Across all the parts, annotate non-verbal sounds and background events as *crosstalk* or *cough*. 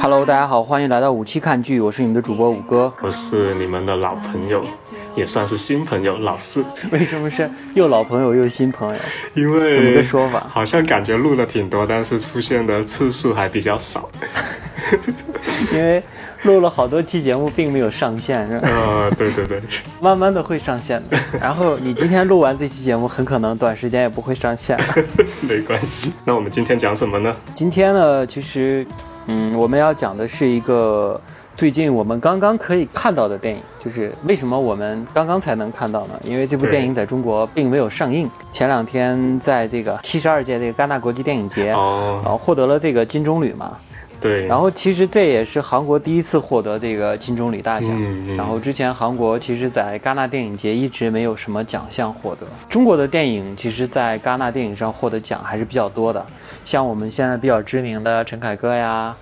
Hello，大家好，欢迎来到五期看剧，我是你们的主播五哥。我是你们的老朋友，也算是新朋友老四，为什么是又老朋友又新朋友？因为怎么个说法好像感觉录了挺多，但是出现的次数还比较少。*laughs* 因为 *laughs* 录了好多期节目，并没有上线，是吧？呃，对对对，慢慢的会上线的。*laughs* 然后你今天录完这期节目，很可能短时间也不会上线。*laughs* 没关系。那我们今天讲什么呢？今天呢，其实，嗯，我们要讲的是一个最近我们刚刚可以看到的电影，就是为什么我们刚刚才能看到呢？因为这部电影在中国并没有上映，前两天在这个七十二届这个戛纳国际电影节，然哦，后获得了这个金棕榈嘛。对，然后其实这也是韩国第一次获得这个金棕榈大奖。嗯嗯然后之前韩国其实，在戛纳电影节一直没有什么奖项获得。中国的电影其实，在戛纳电影上获得奖还是比较多的，像我们现在比较知名的陈凯歌呀、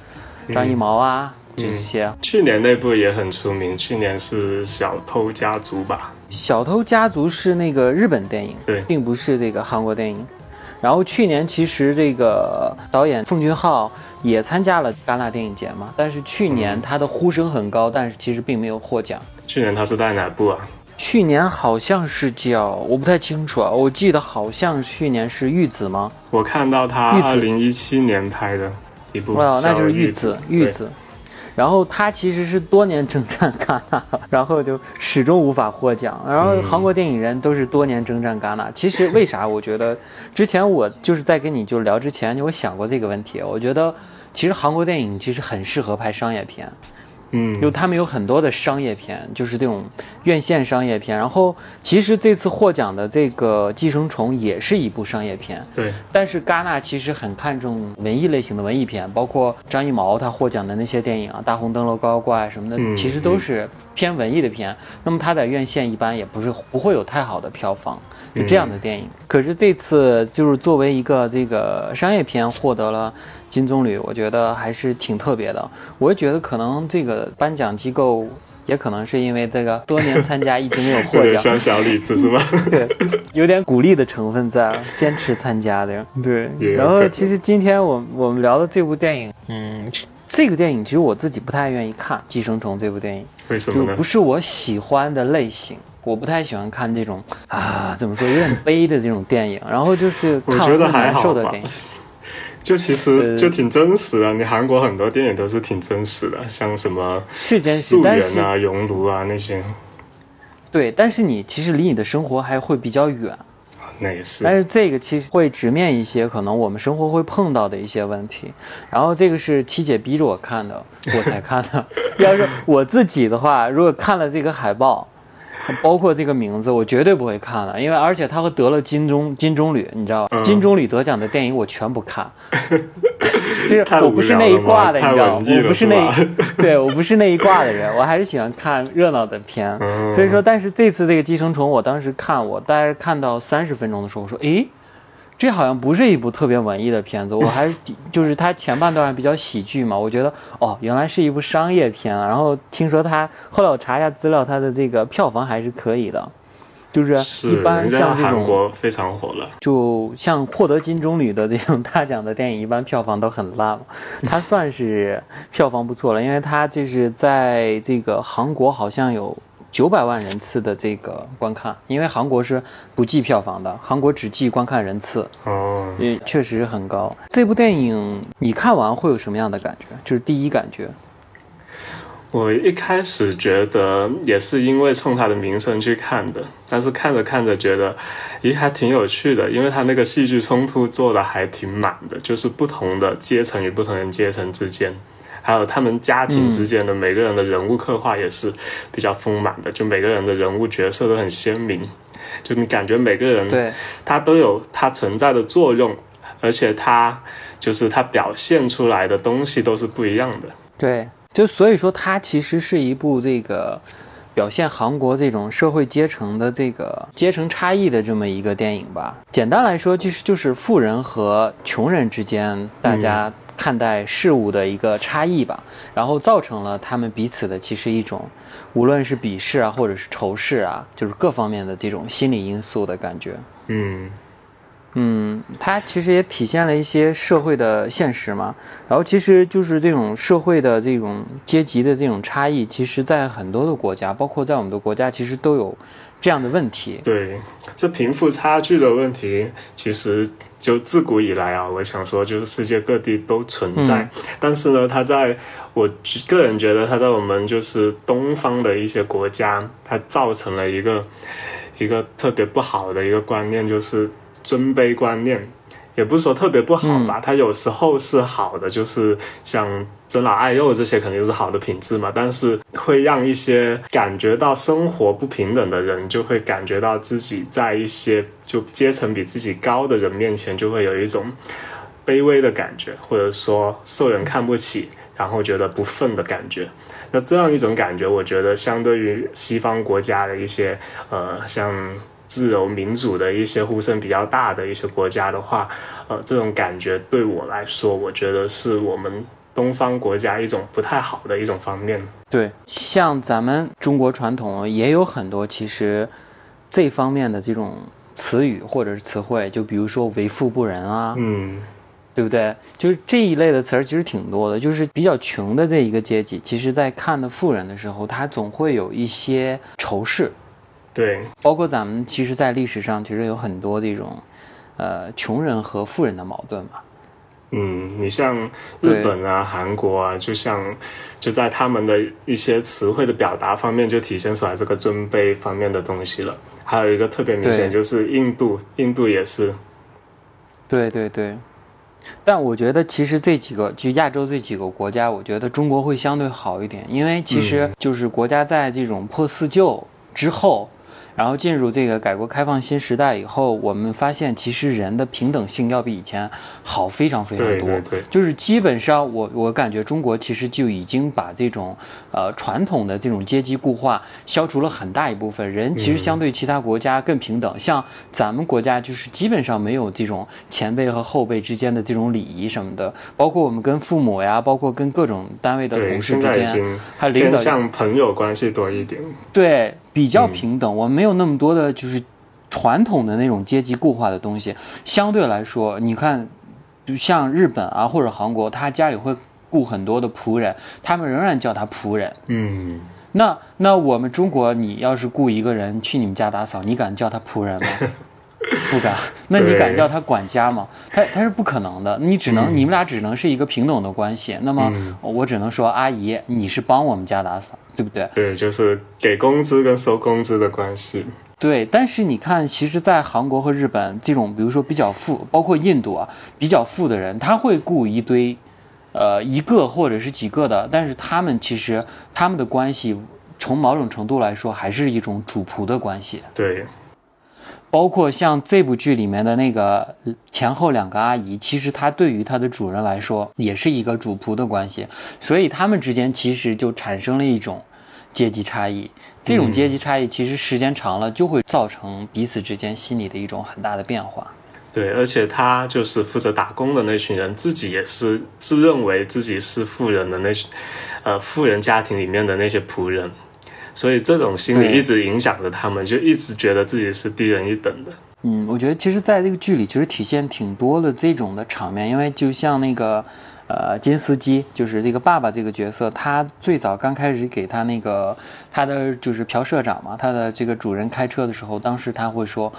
张艺谋啊、这些。去年那部也很出名，去年是《小偷家族》吧？小偷家族是那个日本电影，对并不是这个韩国电影。然后去年其实这个导演奉俊昊也参加了戛纳电影节嘛，但是去年他的呼声很高，但是其实并没有获奖。去年他是带哪部啊？去年好像是叫我不太清楚啊，我记得好像去年是玉子吗？我看到他二零一七年拍的一部哇，那就是玉子，玉子。然后他其实是多年征战戛纳，然后就始终无法获奖。然后韩国电影人都是多年征战戛纳。其实为啥？我觉得之前我就是在跟你就聊之前，我想过这个问题。我觉得其实韩国电影其实很适合拍商业片。嗯，就他们有很多的商业片，就是这种院线商业片。然后其实这次获奖的这个《寄生虫》也是一部商业片，对，但是戛纳其实很看重文艺类型的文艺片，包括张艺谋他获奖的那些电影啊，《大红灯笼高高挂》什么的，嗯其实都是偏文艺的片。那么他在院线一般也不是不会有太好的票房，就这样的电影。可是这次就是作为一个这个商业片获得了金棕榈，我觉得还是挺特别的。我觉得可能这个颁奖机构。也可能是因为这个多年参加一直没有有获奖，*laughs* 点像小李子是吧？*laughs* 对，有点鼓励的成分在，坚持参加的。*laughs* 对然后其实今天我我们聊的这部电影，嗯，这个电影其实我自己不太愿意看《寄生虫》这部电影，为什么呢就不？是我喜欢的类型。我不太喜欢看这种啊，怎么说有点悲的这种电影，然后就是我觉得看完难还好受的电影。就其实呃就挺真实的，你韩国很多电影都是挺真实的，像什么是真实素但是媛啊、熔炉啊那些，对，但是你其实离你的生活还会比较远。那也是。但是这个其实会直面一些可能我们生活会碰到的一些问题，然后这个是七姐逼着我看的，我才看的。*laughs* 要是我自己的话，如果看了这个海报，*laughs* 包括这个名字，我绝对不会看了，因为而且他会得了金棕金棕榈，你知道吧？嗯。金棕榈得奖的电影我全不看，*laughs* 就是我不是那一挂的，你知道我不是那对我不是那一挂的人，我还是喜欢看热闹的片。嗯。所以说，但是这次这个《寄生虫》，我当时看，我大概看到三十分钟的时候，我说，诶，这好像不是一部特别文艺的片子，我 *laughs* 还是就是它前半段比较喜剧嘛，我觉得哦，原来是一部商业片啊。然后听说它，后来我查一下资料，它的这个票房还是可以的，就是是一般像这种。国非常火了，就像获得金棕榈的这种大奖的电影，一般票房都很烂嘛。*laughs* 它算是票房不错了，因为它就是在这个韩国好像有九百万人次的这个观看，因为韩国是不计票房的，韩国只计观看人次，哦，也确实很高。这部电影你看完会有什么样的感觉？就是第一感觉，我一开始觉得也是因为冲他的名声去看的，但是看着看着觉得，咦，还挺有趣的，因为他那个戏剧冲突做的还挺满的，就是不同的阶层与不同人阶层之间，还有他们家庭之间的每个人的人物刻画也是比较丰满的，就每个人的人物角色都很鲜明，就你感觉每个人对，他都有他存在的作用，而且他就是他表现出来的东西都是不一样的。对，就所以说它其实是一部这个表现韩国这种社会阶层的这个阶层差异的这么一个电影吧。简单来说，其实就是富人和穷人之间大家看待事物的一个差异吧，然后造成了他们彼此的其实一种，无论是鄙视啊，或者是仇视啊，就是各方面的这种心理因素的感觉。嗯，嗯，它其实也体现了一些社会的现实嘛。然后其实就是这种社会的这种阶级的这种差异，其实在很多的国家，包括在我们的国家，其实都有这样的问题。对，这贫富差距的问题，其实就自古以来啊，我想说，就是世界各地都存在。但是呢，它在我个人觉得，它在我们就是东方的一些国家，它造成了一个一个特别不好的一个观念，就是尊卑观念。也不是说特别不好吧，它有时候是好的，就是像尊老爱幼这些肯定是好的品质嘛。但是会让一些感觉到生活不平等的人，就会感觉到自己在一些就阶层比自己高的人面前，就会有一种卑微的感觉，或者说受人看不起，然后觉得不忿的感觉。那这样一种感觉，我觉得相对于西方国家的一些呃像。自由民主的一些呼声比较大的一些国家的话，呃，这种感觉对我来说，我觉得是我们东方国家一种不太好的一种方面。对，像咱们中国传统也有很多其实这方面的这种词语或者是词汇，就比如说为富不仁啊，嗯，对不对？就是这一类的词儿其实挺多的。就是比较穷的这一个阶级，其实在看的富人的时候，他总会有一些仇视。对，包括咱们其实，在历史上其实有很多这种，呃，穷人和富人的矛盾嘛。嗯，你像日本啊、韩国啊，就像就在他们的一些词汇的表达方面，就体现出来这个尊卑方面的东西了。还有一个特别明显，就是印度，印度也是。对对对，但我觉得其实这几个就亚洲这几个国家，我觉得中国会相对好一点，因为其实就是国家在这种破四旧之后。然后进入这个改革开放新时代以后，我们发现其实人的平等性要比以前好非常非常多。对对对，就是基本上我我感觉中国其实就已经把这种呃传统的这种阶级固化消除了很大一部分。人其实相对其他国家更平等，像咱们国家就是基本上没有这种前辈和后辈之间的这种礼仪什么的，包括我们跟父母呀，包括跟各种单位的同事之间，还领导像朋友关系多一点。对。比较平等，我们没有那么多的，就是传统的那种阶级固化的东西。相对来说，你看，像日本啊或者韩国，他家里会雇很多的仆人，他们仍然叫他仆人。嗯，那那我们中国，你要是雇一个人去你们家打扫，你敢叫他仆人吗？*laughs* 不敢。那你敢叫他管家吗？他他是不可能的。你只能你们俩只能是一个平等的关系。那么我只能说，阿姨，你是帮我们家打扫。对不对？对，就是给工资跟收工资的关系。对，但是你看，其实，在韩国和日本这种，比如说比较富，包括印度啊，比较富的人，他会雇一堆，呃，一个或者是几个的，但是他们其实他们的关系，从某种程度来说，还是一种主仆的关系。对。包括像这部剧里面的那个前后两个阿姨，其实她对于她的主人来说也是一个主仆的关系，所以他们之间其实就产生了一种阶级差异。这种阶级差异其实时间长了就会造成彼此之间心理的一种很大的变化。对，而且他就是负责打工的那群人，自己也是自认为自己是富人的那，呃，富人家庭里面的那些仆人。所以这种心理一直影响着他们，就一直觉得自己是低人一等的。嗯，我觉得其实在这个剧里，其实体现挺多的这种的场面，因为就像那个，呃，金斯基，就是这个爸爸这个角色，他最早刚开始给他那个他的就是朴社长嘛，他的这个主人开车的时候，当时他会说，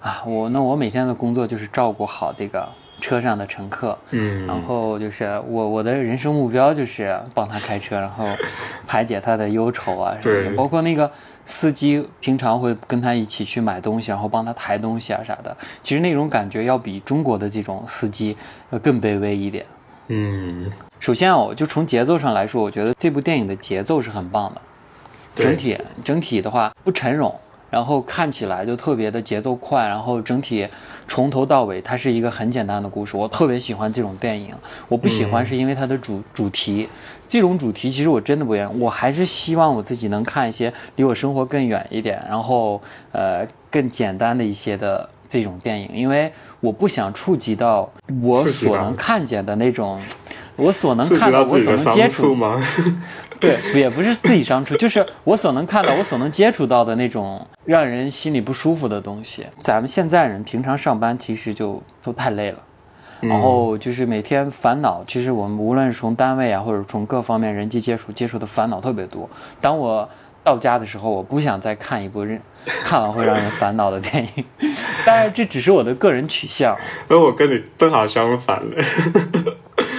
啊，我那我每天的工作就是照顾好这个。车上的乘客，嗯，然后就是我我的人生目标就是帮他开车，然后排解他的忧愁啊什么的。包括那个司机平常会跟他一起去买东西，然后帮他抬东西啊啥的。其实那种感觉要比中国的这种司机要更卑微一点。嗯，首先哦，就从节奏上来说，我觉得这部电影的节奏是很棒的。整体整体的话不沉冗。然后看起来就特别的节奏快，然后整体从头到尾它是一个很简单的故事。我特别喜欢这种电影，我不喜欢是因为它的主主题，这种主题其实我真的不愿意。我还是希望我自己能看一些离我生活更远一点，然后呃更简单的一些的这种电影，因为我不想触及到我所能看见的那种我所能看到，我所能接触，吗？*laughs* 对，*laughs* 也不是自己伤处，就是我所能看到，我所能接触到的那种让人心里不舒服的东西。咱们现在人平常上班其实就都太累了。然后就是每天烦恼，其实我们无论是从单位啊，或者从各方面人际接触接触的烦恼特别多。当我到家的时候，我不想再看一部认看完会让人烦恼的电影，*laughs* 当然这只是我的个人取向。而我跟你正好相反嘞，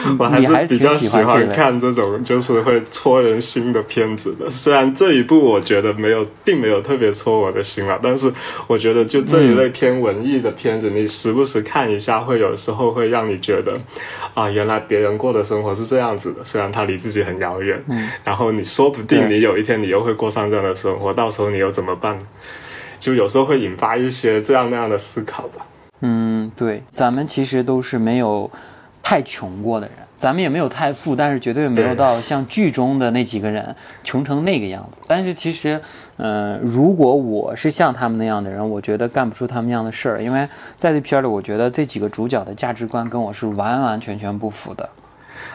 *laughs* 我还是比较喜喜欢看这种就是会戳人心的片子的。虽然这一部我觉得没有，并没有特别戳我的心了，但是我觉得就这一类偏文艺的片子，你时不时看一下，会有时候会让你觉得，啊，原来别人过的生活是这样子的，虽然他离自己很遥远。嗯，然后你说不定你有一天你又会过上这样的生活，到时候你又怎么办？就有时候会引发一些这样那样的思考吧。嗯，对，咱们其实都是没有太穷过的人，咱们也没有太富，但是绝对没有到像剧中的那几个人穷成那个样子。但是其实，嗯、如果我是像他们那样的人，我觉得干不出他们那样的事儿，因为在这片儿里，我觉得这几个主角的价值观跟我是完完全全不符的。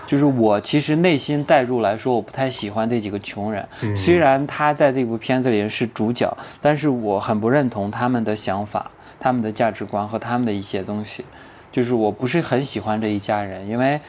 就是我其实内心代入来说，我不太喜欢这几个穷人。虽然他在这部片子里是主角，但是我很不认同他们的想法、他们的价值观和他们的一些东西。就是我不是很喜欢这一家人，因为，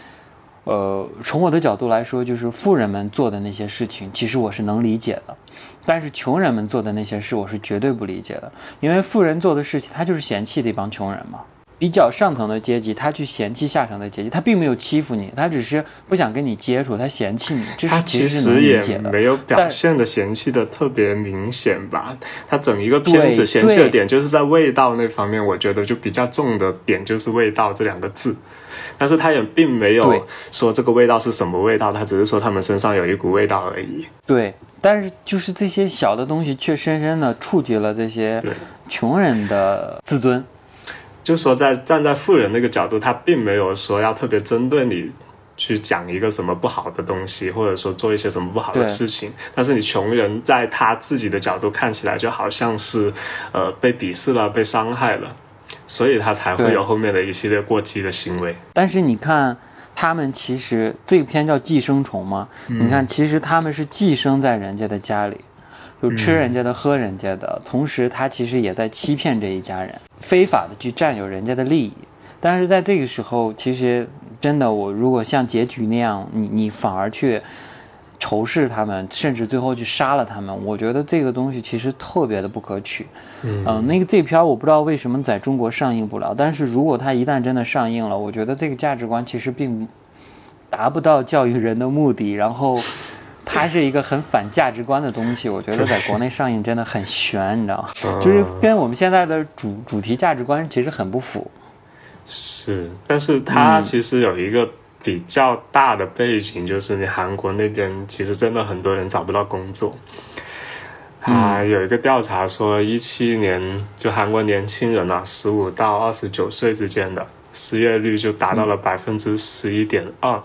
呃，从我的角度来说，就是富人们做的那些事情，其实我是能理解的，但是穷人们做的那些事，我是绝对不理解的。因为富人做的事情，他就是嫌弃这帮穷人嘛。比较上层的阶级，他去嫌弃下层的阶级，他并没有欺负你，他只是不想跟你接触，他嫌弃你，这是他其实也。没有表现的嫌弃的特别明显吧。他整一个片子嫌弃的点就是在味道那方面，我觉得就比较重的点就是味道这两个字。但是他也并没有说这个味道是什么味道，他只是说他们身上有一股味道而已。对，但是就是这些小的东西，却深深的触及了这些对穷人的自尊。就说在站在富人那个角度，他并没有说要特别针对你去讲一个什么不好的东西，或者说做一些什么不好的事情。但是你穷人在他自己的角度看起来，就好像是呃被鄙视了、被伤害了，所以他才会有后面的一系列过激的行为。但是你看，他们其实这个片叫寄生虫嘛，嗯你看，其实他们是寄生在人家的家里，就吃人家的、喝人家的，同时他其实也在欺骗这一家人，非法的去占有人家的利益。但是在这个时候，其实真的，我如果像结局那样，你你反而去仇视他们，甚至最后去杀了他们，我觉得这个东西其实特别的不可取。嗯、那个这片儿我不知道为什么在中国上映不了，但是如果它一旦真的上映了，我觉得这个价值观其实并达不到教育人的目的，然后它是一个很反价值观的东西，我觉得在国内上映真的很悬，你知道吗？*laughs* 就是跟我们现在的主主题价值观其实很不符。是，但是它其实有一个比较大的背景，就是你韩国那边其实真的很多人找不到工作。他有一个调查说，一七年就韩国年轻人啊，十五到二十九岁之间的失业率就达到了百分之十一点二，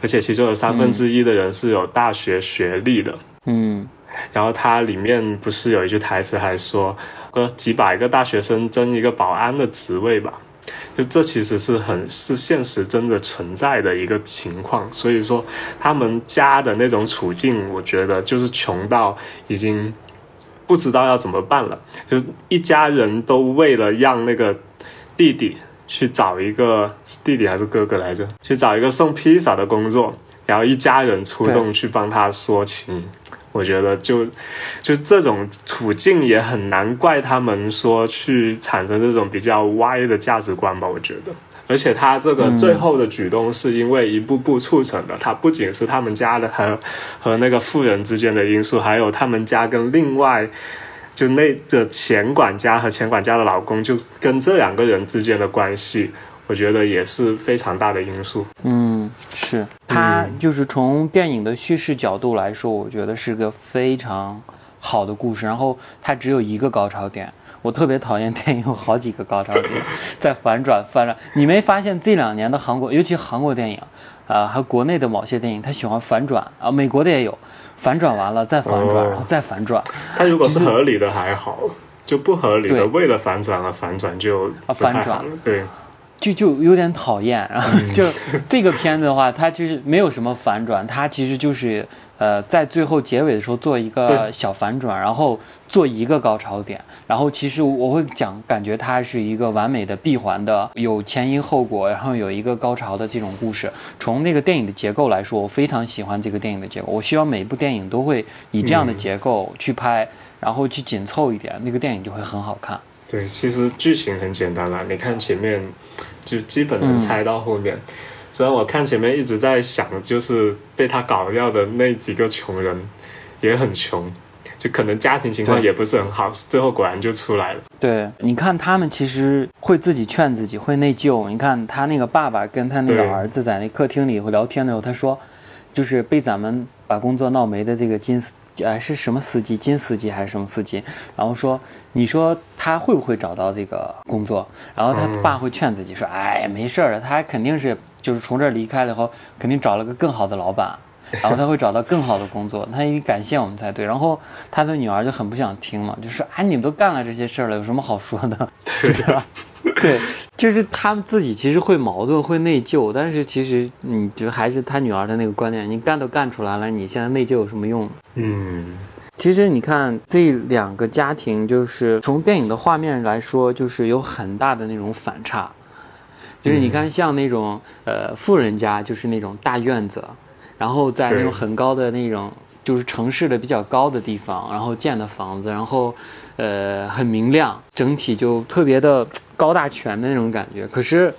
而且其中有三分之一的人是有大学学历的。嗯，然后它里面不是有一句台词还说，呃，几百个大学生争一个保安的职位吧，就这其实是很是现实真的存在的一个情况。所以说，他们家的那种处境，我觉得就是穷到已经不知道要怎么办了，就一家人都为了让那个弟弟。去找一个是弟弟还是哥哥来着？去找一个送披萨的工作，然后一家人出动去帮他说情。我觉得就就这种处境也很难怪他们说去产生这种比较歪的价值观吧。我觉得，而且他这个最后的举动是因为一步步促成的，他不仅是他们家的和和那个富人之间的因素，还有他们家跟另外。就那个前管家和前管家的老公，就跟这两个人之间的关系，我觉得也是非常大的因素。嗯，是他就是从电影的叙事角度来说，我觉得是个非常好的故事。然后它只有一个高潮点，我特别讨厌电影有好几个高潮点，在反转反转。你没发现这两年的韩国，尤其韩国电影，啊、还有国内的某些电影，他喜欢反转啊，美国的也有，反转完了再反转，哦然后再反转。它如果是合理的还好，就不合理的为了反转而反转就反转了。对，就就有点讨厌。然 *laughs* 后就这个片子的话，它就是没有什么反转，它其实就是呃在最后结尾的时候做一个小反转，然后做一个高潮点。然后其实我会讲，感觉它是一个完美的闭环的，有前因后果，然后有一个高潮的这种故事。从那个电影的结构来说，我非常喜欢这个电影的结构。我希望每一部电影都会以这样的结构去拍，然后去紧凑一点，那个电影就会很好看。对，其实剧情很简单啦，你看前面就基本能猜到后面。虽然我看前面一直在想，就是被他搞掉的那几个穷人也很穷，就可能家庭情况也不是很好，最后果然就出来了。对，你看他们其实会自己劝自己，会内疚。你看他那个爸爸跟他那个儿子在那客厅里聊天的时候，他说，就是被咱们把工作闹没的这个金司，哎是什么司机？金司机还是什么司机？然后说，你说他会不会找到这个工作？然后他嗯爸会劝自己说，哎，没事儿的，他肯定是就是从这儿离开了以后，肯定找了个更好的老板。然后他会找到更好的工作，他应该感谢我们才对。然后他的女儿就很不想听嘛，就说：“啊，你们都干了这些事儿了，有什么好说的？” *laughs* 对吧？*laughs* 对，就是他们自己其实会矛盾、会内疚，但是其实你觉得还是他女儿的那个观念，你干都干出来了，你现在内疚有什么用？嗯，其实你看这两个家庭，就是从电影的画面来说，就是有很大的那种反差。就是你看，像那种呃富人家，就是那种大院子，然后在那种很高的那种，就是城市的比较高的地方，然后建的房子，然后呃很明亮，整体就特别的高大全的那种感觉。可是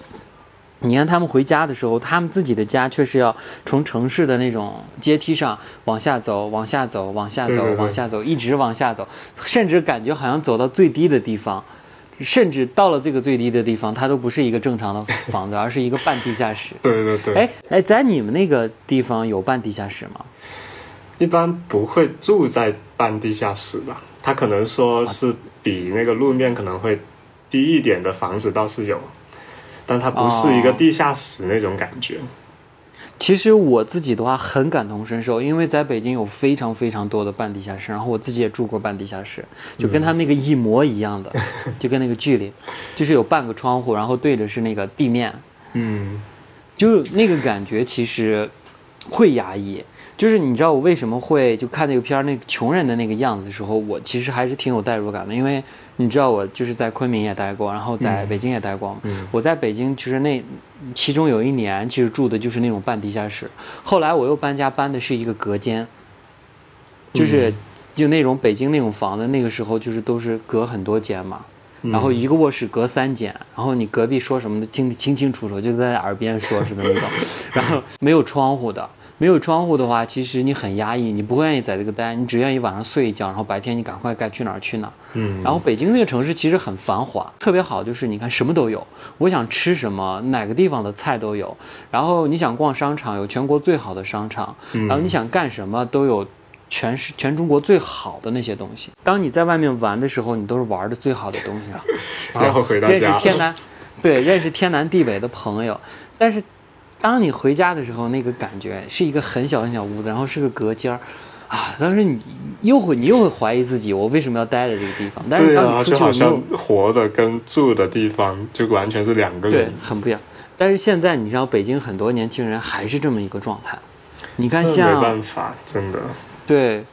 你看他们回家的时候，他们自己的家却是要从城市的那种阶梯上往下走，往下走，往下走，对对对往下走，一直往下走，甚至感觉好像走到最低的地方，甚至到了这个最低的地方，它都不是一个正常的房子，而是一个半地下室。*laughs* 对对对。哎哎，在你们那个地方有半地下室吗？一般不会住在半地下室吧？他可能说是比那个路面可能会低一点的房子倒是有，但它不是一个哦地下室那种感觉。其实我自己的话很感同身受，因为在北京有非常非常多的半地下室，然后我自己也住过半地下室，就跟他那个一模一样的，就跟那个距离，就是有半个窗户，然后对着是那个地面，嗯，就是那个感觉其实会压抑。就是你知道我为什么会就看那个片儿那个穷人的那个样子的时候，我其实还是挺有代入感的，因为你知道我就是在昆明也待过，然后在北京也待过嘛。我在北京其实那其中有一年其实住的就是那种半地下室，后来我又搬家搬的是一个隔间，就是就那种北京那种房子，那个时候就是都是隔很多间嘛。然后一个卧室隔三间，然后你隔壁说什么的听得清清楚楚，就在耳边说似的那种。*laughs* 然后没有窗户的，没有窗户的话，其实你很压抑，你不会愿意在这个待，你只愿意晚上睡一觉，然后白天你赶快该去哪儿去哪儿。嗯，然后北京这个城市其实很繁华，特别好，就是你看什么都有，我想吃什么，哪个地方的菜都有。然后你想逛商场，有全国最好的商场，嗯然后你想干什么都有。全是全中国最好的那些东西。当你在外面玩的时候，你都是玩的最好的东西了。*laughs* 然后回到家认识家，天南，对，认识天南地北的朋友。但是，当你回家的时候，那个感觉是一个很小很小屋子，然后是个隔间儿，啊，当时你又会你又会怀疑自己，我为什么要待在这个地方？但是当你出去有没有像活的跟住的地方就完全是两个对人。很不一样。但是现在你知道，北京很多年轻人还是这么一个状态。你看像没办法，真的。对，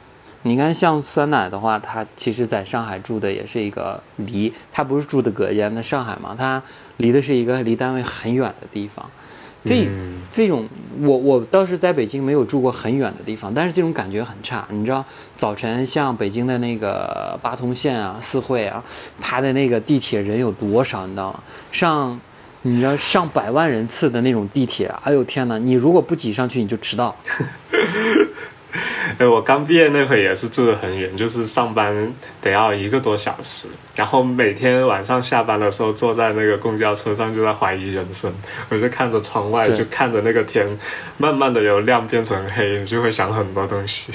你看像酸奶的话，他其实在上海住的也是一个离，他不是住的隔间，在上海嘛，他离的是一个离单位很远的地方。这、嗯这种，我我倒是在北京没有住过很远的地方，但是这种感觉很差。你知道，早晨像北京的那个八通线啊、四惠啊，它的那个地铁人有多少，你知道吗？上，你知道上百万人次的那种地铁，哎呦天哪！你如果不挤上去，你就迟到。*laughs* 哎，我刚毕业那会也是住得很远，就是上班得要一个多小时，然后每天晚上下班的时候坐在那个公交车上就在怀疑人生，我就看着窗外，就看着那个天慢慢的由亮变成黑，就会想很多东西。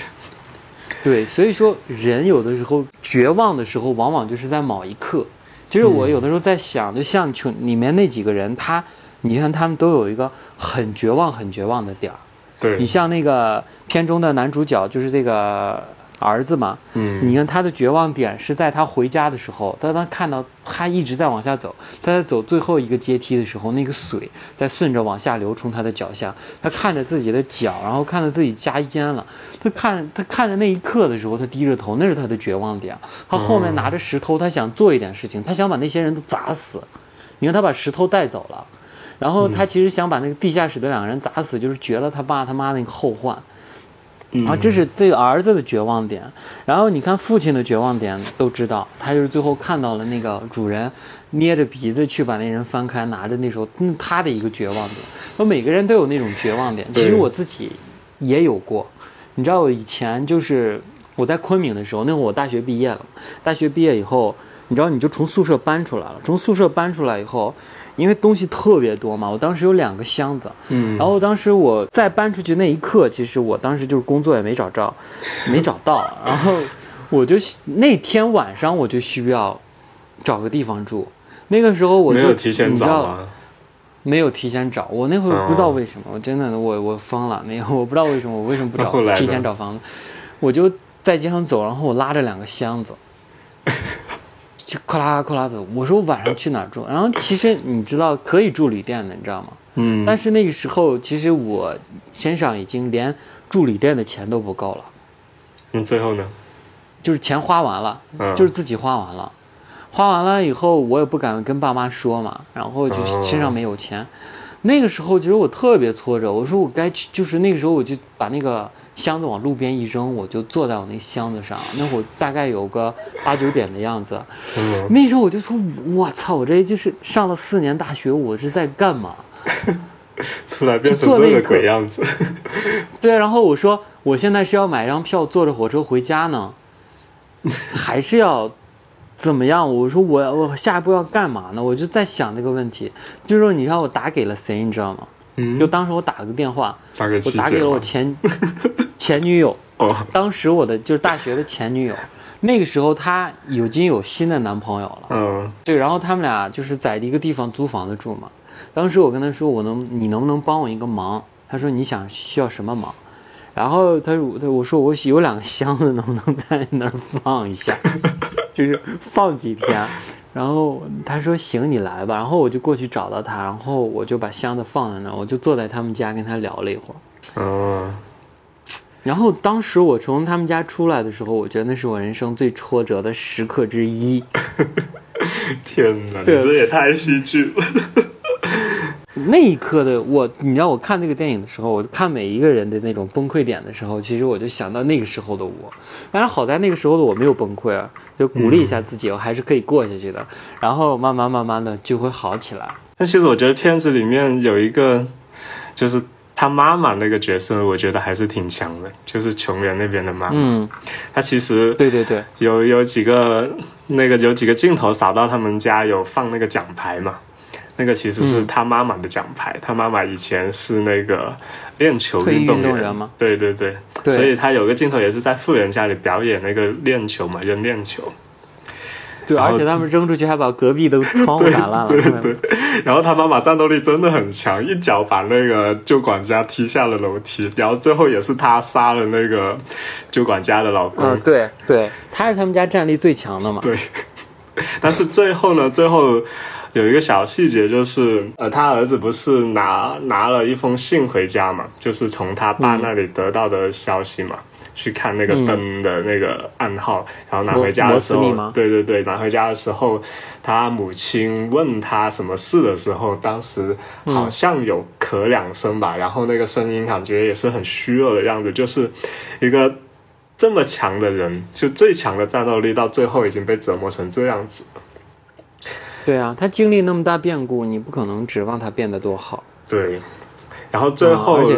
*laughs* 对，所以说人有的时候绝望的时候，往往就是在某一刻。就是我有的时候在想，就像群里面那几个人，他，你看他们都有一个很绝望、很绝望的点儿。对你，像那个片中的男主角，就是这个儿子嘛，嗯你看他的绝望点是在他回家的时候，当他看到他一直在往下走，他在走最后一个阶梯的时候，那个水在顺着往下流，冲他的脚下，他看着自己的脚，然后看着自己加烟了，他看他看着那一刻的时候，他低着头，那是他的绝望点。他后面拿着石头，他想做一点事情，他想把那些人都砸死。你看他把石头带走了，然后他其实想把那个地下室的两个人砸死，就是绝了他爸他妈那个后患。嗯啊，这是这个儿子的绝望点。然后你看父亲的绝望点都知道，他就是最后看到了那个主人捏着鼻子去把那人翻开，拿着那时候嗯他的一个绝望点。那每个人都有那种绝望点，其实我自己也有过。你知道我以前就是我在昆明的时候，那会儿我大学毕业了，大学毕业以后，你知道你就从宿舍搬出来了，从宿舍搬出来以后。因为东西特别多嘛，我当时有两个箱子，嗯。然后当时我在搬出去那一刻，其实我当时就是工作也没找着，*laughs* 没找到，然后我就那天晚上我就需要找个地方住。那个时候我就没有提前找吗？没有提前找，我那会儿不知道为什么，我真的我我疯了，*laughs* 那个我不知道为什么，我为什么不找 *laughs* 提前找房子，我就在街上走，然后我拉着两个箱子，就克拉克拉走。我说晚上去哪儿住？然后其实你知道可以住旅店的，你知道吗？嗯，但是那个时候其实我身上已经连住旅店的钱都不够了，嗯，最后呢？就是钱花完了，嗯，就是自己花完了。花完了以后，我也不敢跟爸妈说嘛，然后就身上没有钱。那个时候其实我特别挫折，我说我该去，就是那个时候我就把那个箱子往路边一扔，我就坐在我那箱子上。那会儿大概有个八九点的样子，嗯那时候我就说，我操，我这就是上了四年大学，我是在干嘛？*laughs* 出来变成这个鬼样子。*laughs* 对，然后我说我现在是要买张票坐着火车回家呢，*laughs* 还是要怎么样？我说我我下一步要干嘛呢？我就在想这个问题，就是说你让我打给了谁，你知道吗？嗯，就当时我打了个电话，我打给了我？前前女友，哦，当时我的就是大学的前女友，那个时候她已经有新的男朋友了。嗯对，然后他们俩就是在一个地方租房子住嘛。当时我跟她说，我能，你能不能帮我一个忙？她说你想需要什么忙？然后她说，我说我有两个箱子，能不能在那儿放一下？*laughs* 就是放几天。然后他说行，你来吧。然后我就过去找到他，然后我就把箱子放在那儿，我就坐在他们家跟他聊了一会儿。嗯，然后当时我从他们家出来的时候，我觉得那是我人生最挫折的时刻之一。*laughs* 天哪，你对这也太戏剧了。*laughs* 那一刻的我，你知道，我看那个电影的时候，我看每一个人的那种崩溃点的时候，其实我就想到那个时候的我。当然，好在那个时候的我没有崩溃啊，就鼓励一下自己，我还是可以过下去的。然后慢慢慢慢的就会好起来。但其实我觉得片子里面有一个，就是他妈妈那个角色，我觉得还是挺强的，就是琼园那边的妈妈。嗯，他其实对对对，有有几个那个有几个镜头扫到他们家有放那个奖牌嘛，那个其实是嗯。他妈妈的奖牌，他妈妈以前是那个练球运动员。吗？对对对，对。所以他有个镜头也是在富人家里表演那个练球嘛，扔练球，对，而且他们扔出去还把隔壁的 *laughs* 窗户打烂了。对对 *laughs* 然后他妈妈战斗力真的很强，一脚把那个旧管家踢下了楼梯，然后最后也是他杀了那个旧管家的老公。嗯，对对，他是他们家战力最强的嘛。对，*laughs* 但是最后呢，最后有一个小细节就是，呃，他儿子不是拿拿了一封信回家嘛，就是从他爸那里得到的消息嘛。去看那个灯的那个暗号，然后拿回家的时候对对对，拿回家的时候，他母亲问他什么事的时候，当时好像有咳两声吧，然后那个声音感觉也是很虚弱的样子，就是一个这么强的人，就最强的战斗力，到最后已经被折磨成这样子。对啊，他经历那么大变故，你不可能指望他变得多好。对，然后最后、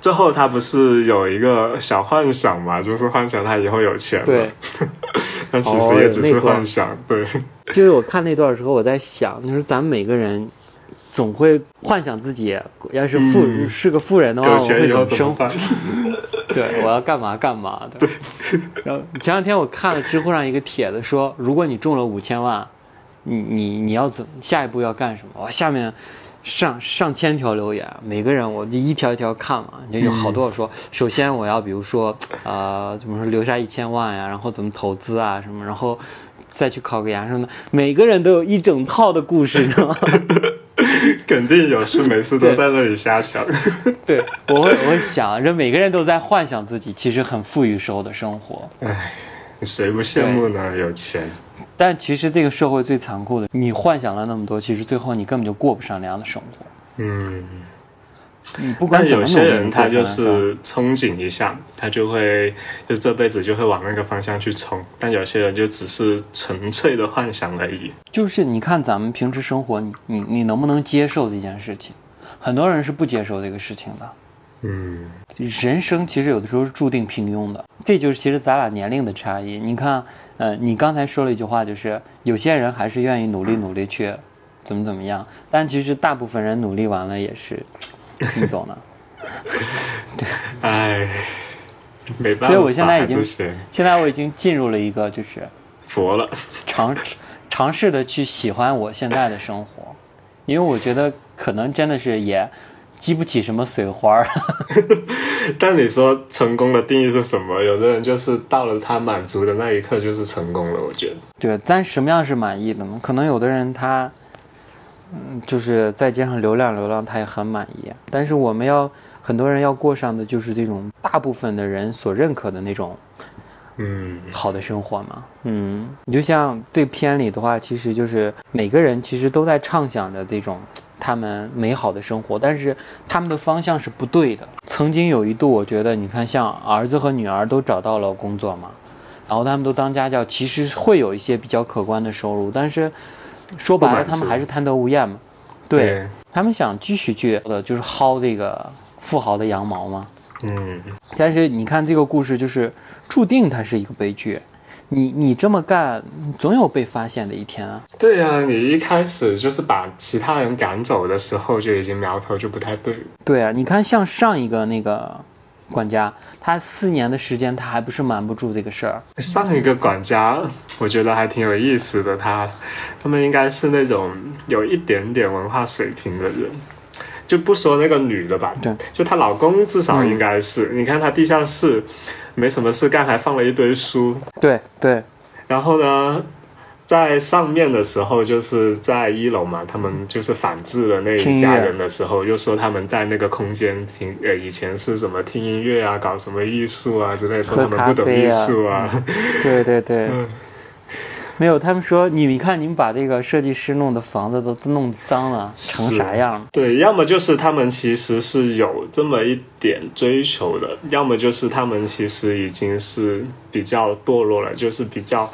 最后他不是有一个小幻想嘛，就是幻想他以后有钱嘛，对，*laughs* 但其实也只是幻想，对，就是我看那段的时候，我在想，就是咱们每个人总会幻想自己要是富、嗯是个富人的话，有我会钱以后怎么么生活？办？*laughs* 对，我要干嘛干嘛的。对然后前两天我看了知乎上一个帖子说，如果你中了五千万，你你你要怎下一步要干什么？哇，下面上上千条留言，每个人我就一条一条看嘛，就有好多说，首先我要比如说呃怎么说留下一千万呀，然后怎么投资啊什么，然后再去考个研什么的，每个人都有一整套的故事，你知道吗？*laughs* 肯定有事没事都在那里瞎想。*laughs* 对，我会我会想，这每个人都在幻想自己其实很富裕时候的生活，唉，谁不羡慕呢？有钱。但其实这个社会最残酷的，你幻想了那么多，其实最后你根本就过不上那样的生活。嗯，你不管但有些人他就是憧憬一下，他就会就这辈子就会往那个方向去冲。但有些人就只是纯粹的幻想而已。就是你看咱们平时生活，你你你能不能接受这件事情？很多人是不接受这个事情的。嗯，人生其实有的时候是注定平庸的，这就是其实咱俩年龄的差异。你看，呃，你刚才说了一句话，就是有些人还是愿意努力努力去怎么怎么样，但其实大部分人努力完了也是，你懂的。唉，没办法。所以我现在已经现在我已经进入了一个就是佛了。尝尝试的去喜欢我现在的生活，因为我觉得可能真的是也激不起什么水花儿。*laughs* 但你说成功的定义是什么？有的人就是到了他满足的那一刻就是成功了，我觉得。对，但什么样是满意的呢？可能有的人他，嗯，就是在街上流浪流浪，他也很满意。但是我们要很多人要过上的就是这种大部分的人所认可的那种嗯，好的生活嘛。嗯，你就像这片里的话，其实就是每个人其实都在畅想着这种他们美好的生活，但是他们的方向是不对的。曾经有一度，我觉得你看，像儿子和女儿都找到了工作嘛，然后他们都当家教，其实会有一些比较可观的收入，但是说白了，他们还是贪得无厌嘛。对他们想继续去呃，就是薅这个富豪的羊毛嘛。嗯，但是你看这个故事，就是注定它是一个悲剧。你你这么干，总有被发现的一天啊。对呀、你一开始就是把其他人赶走的时候，就已经苗头就不太对。对啊，你看像上一个那个管家，他四年的时间，他还不是瞒不住这个事儿。上一个管家，我觉得还挺有意思的，他他们应该是那种有一点点文化水平的人。就不说那个女的吧，对，就她老公至少应该是，你看她地下室没什么事干，还放了一堆书，对对，然后呢，在上面的时候，就是在一楼嘛，他们就是反制了那一家人的时候，又说他们在那个空间听，呃，以前是什么听音乐啊，搞什么艺术啊之类，说他们不懂艺术啊，对对对。*laughs* 没有，他们说你们看，你们把这个设计师弄的房子都弄脏了，成啥样了？对，要么就是他们其实是有这么一点追求的，要么就是他们其实已经是比较堕落了，就是比较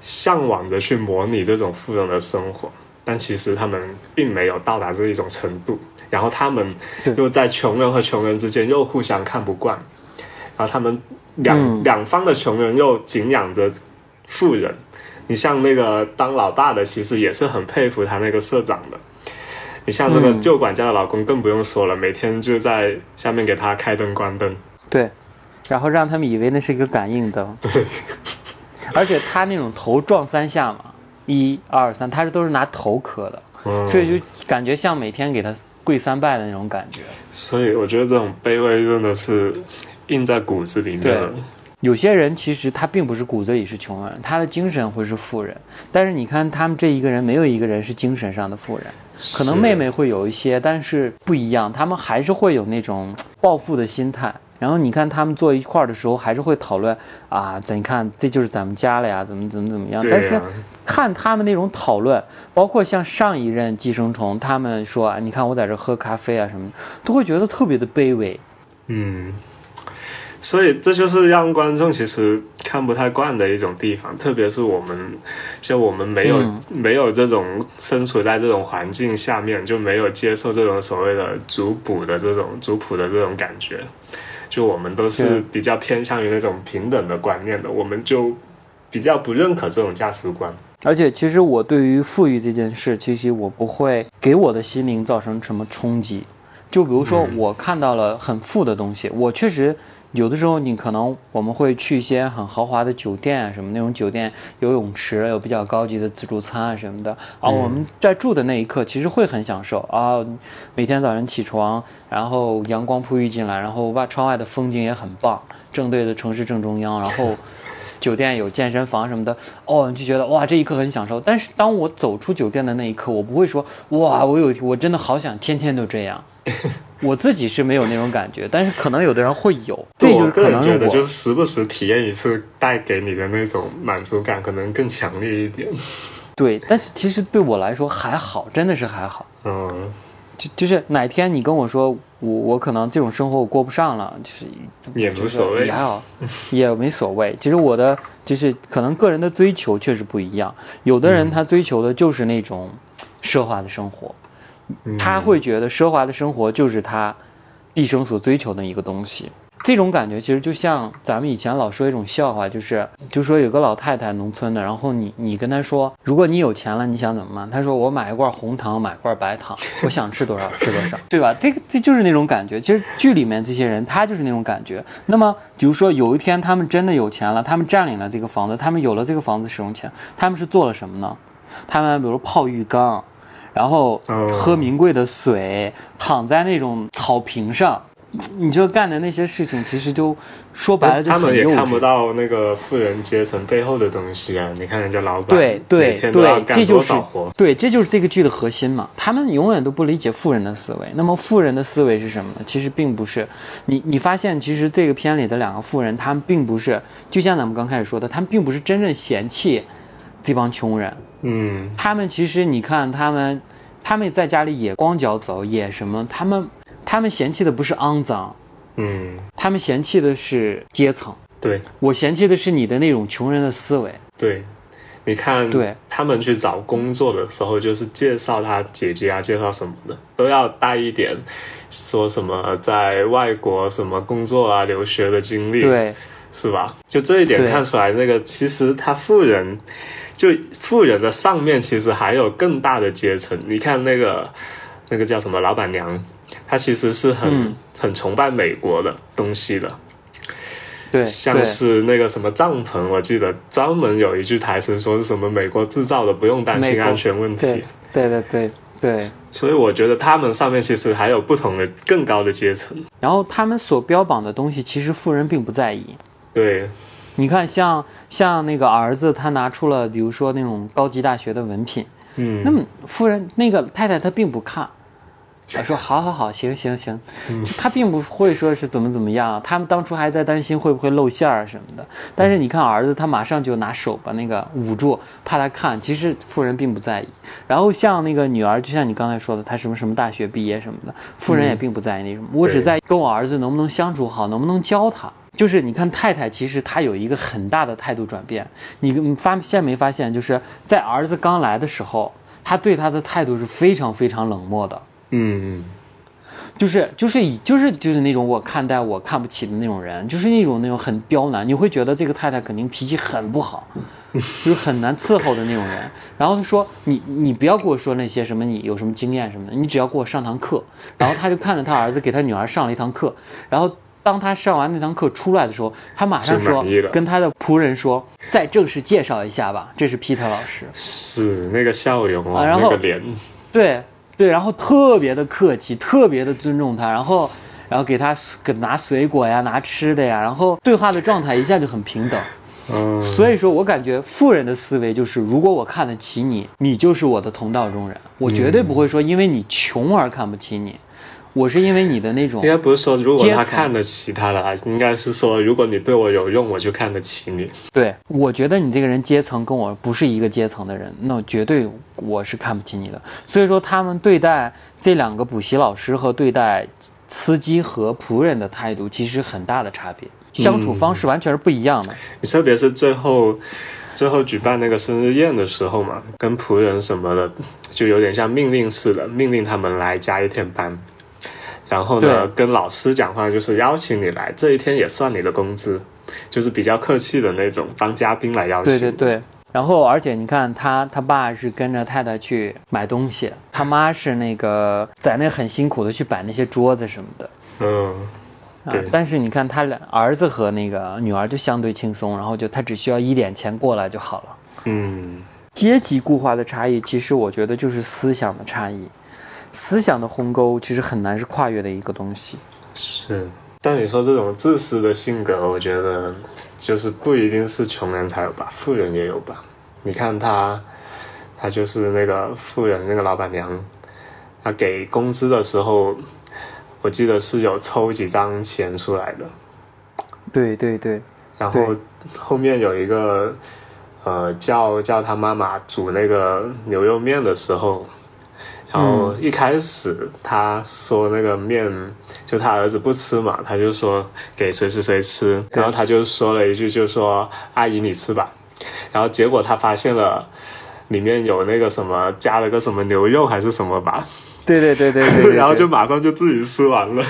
向往着去模拟这种富人的生活，但其实他们并没有到达这一种程度，然后他们又在穷人和穷人之间又互相看不惯，然后他们两、嗯两方的穷人又敬仰着富人。你像那个当老大的，其实也是很佩服他那个社长的。你像这个嗯旧管家的老公更不用说了，每天就在下面给他开灯关灯。对，然后让他们以为那是一个感应灯。对，而且他那种头撞三下嘛，一二三，他是都是拿头磕的，嗯，所以就感觉像每天给他跪三拜的那种感觉。所以我觉得这种卑微真的是印在骨子里面对了。有些人其实他并不是骨子里是穷人，他的精神会是富人。但是你看他们这一个人，没有一个人是精神上的富人。可能妹妹会有一些，但是不一样，他们还是会有那种暴富的心态。然后你看他们坐一块儿的时候，还是会讨论啊，咱你看这就是咱们家了呀，怎么怎么怎么样。对但是看他们那种讨论，包括像上一任寄生虫，他们说啊，你看我在这喝咖啡啊什么，都会觉得特别的卑微。嗯，所以这就是让观众其实看不太惯的一种地方，特别是我们像我们没有、嗯没有这种身处在这种环境下面，就没有接受这种所谓的族谱的这种族谱的这种感觉，就我们都是比较偏向于那种平等的观念的，我们就比较不认可这种价值观。而且其实我对于富裕这件事，其实我不会给我的心灵造成什么冲击。就比如说，我看到了很富的东西，我确实有的时候你可能我们会去一些很豪华的酒店啊，什么那种酒店有泳池，有比较高级的自助餐啊什么的啊。我们在住的那一刻，其实会很享受啊。每天早晨起床，然后阳光铺浴进来，然后外窗外的风景也很棒，正对着城市正中央，然后 *laughs* 酒店有健身房什么的，哦，你就觉得哇，这一刻很享受。但是当我走出酒店的那一刻，我不会说哇，我有我真的好想天天都这样。*laughs* 我自己是没有那种感觉，但是可能有的人会有，*laughs* 这就是我个可能人觉得，我就是时不时体验一次，带给你的那种满足感可能更强烈一点。*laughs* 对，但是其实对我来说还好，真的是还好。嗯，就就是哪天你跟我说我我可能这种生活我过不上了，就是也无所谓也还好，也没所谓。其实我的就是可能个人的追求确实不一样，有的人他追求的就是那种奢华的生活，他会觉得奢华的生活就是他毕生所追求的一个东西。这种感觉其实就像咱们以前老说一种笑话，就是就说有个老太太农村的，然后你你跟她说，如果你有钱了，你想怎么办？她说我买一罐红糖，买罐白糖，*laughs* 我想吃多少吃多少，*laughs* 对吧？这个这就是那种感觉。其实剧里面这些人他就是那种感觉。那么比如说有一天他们真的有钱了，他们占领了这个房子，他们有了这个房子使用权，他们是做了什么呢？他们比如泡浴缸，然后哦喝名贵的水，躺在那种草坪上。你就干的那些事情，其实就说白了就他们也看不。到那个富人阶层背后的东西啊！你看人家老板，对对对，干这就是？对，这就是这个剧的核心嘛。他们永远都不理解富人的思维。那么富人的思维是什么呢？其实并不是你你发现，其实这个片里的两个富人，他们并不是，就像咱们刚开始说的，他们并不是真正嫌弃这帮穷人。嗯，他们其实你看他们，他们在家里也光脚走，也什么，他们他们嫌弃的不是肮脏，嗯，他们嫌弃的是阶层。对。我嫌弃的是你的那种穷人的思维。对，你看，对。他们去找工作的时候，就是介绍他姐姐啊，介绍什么的，都要带一点说什么在外国什么工作啊、留学的经历，，对。是吧？就这一点看出来，那个其实他富人，就富人的上面其实还有更大的阶层。你看那个那个叫什么老板娘，她其实是很、嗯很崇拜美国的东西的。对，像是那个什么帐篷，我记得专门有一句台词说是什么美国制造的，不用担心安全问题对。对对对对。所以我觉得他们上面其实还有不同的更高的阶层。然后他们所标榜的东西，其实富人并不在意。对，你看像，像那个儿子，他拿出了比如说那种高级大学的文凭，嗯，那么夫人那个太太她并不看，她说好好好，行行行，就她并不会说是怎么怎么样。他们当初还在担心会不会露馅儿什么的，但是你看儿子，他马上就拿手把那个捂住，怕他看。其实夫人并不在意。然后像那个女儿，就像你刚才说的，她什么什么大学毕业什么的，夫人也并不在意那什么。我只在意跟我儿子能不能相处好，能不能教他。就是你看太太，其实她有一个很大的态度转变。你你发现没发现，就是在儿子刚来的时候，她对他的态度是非常非常冷漠的。嗯，就是就是以就是就是那种我看待我看不起的那种人，就是那种那种很刁难，你会觉得这个太太肯定脾气很不好，*laughs* 就是很难伺候的那种人。然后他说你你不要跟我说那些什么你有什么经验什么的，你只要给我上堂课。然后他就看着他儿子给他女儿上了一堂课，然后当他上完那堂课出来的时候，他马上说跟他的仆人说，再正式介绍一下吧，这是 Peter 老师。是那个笑容哦，啊然后那个脸，对对，然后特别的客气，特别的尊重他，然后然后给他给拿水果呀，拿吃的呀，然后对话的状态一下就很平等。嗯，所以说我感觉富人的思维就是，如果我看得起你，你就是我的同道中人，我绝对不会说因为你穷而看不起你，我是因为你的那种应该不是说如果他看得起他了，应该是说如果你对我有用，我就看得起你。对，我觉得你这个人阶层跟我不是一个阶层的人，那绝对我是看不起你的。所以说，他们对待这两个补习老师和对待司机和仆人的态度其实很大的差别，相处方式完全是不一样的。特别是最后最后举办那个生日宴的时候嘛，跟仆人什么的，就有点像命令似的，命令他们来加一天班。然后呢，跟老师讲话就是邀请你来，这一天也算你的工资，就是比较客气的那种，当嘉宾来邀请。对对对。然后，而且你看他，他爸是跟着太太去买东西，他妈是那个在那很辛苦的去摆那些桌子什么的。嗯，啊对，但是你看他俩儿子和那个女儿就相对轻松，然后就他只需要一点钱过来就好了。嗯，阶级固化的差异，其实我觉得就是思想的差异，思想的鸿沟其实很难是跨越的一个东西。是。但你说这种自私的性格，我觉得就是不一定是穷人才有吧，富人也有吧。你看他，他就是那个富人那个老板娘，他给工资的时候，我记得是有抽几张钱出来的，对对对，然后后面有一个呃叫叫他妈妈煮那个牛肉面的时候，然后一开始他说那个面就他儿子不吃嘛，他就说给谁谁谁吃，然后他就说了一句，就说阿姨你吃吧，然后结果他发现了里面有那个什么加了个什么牛肉还是什么吧，对对对对对对 *laughs* 然后就马上就自己吃完了，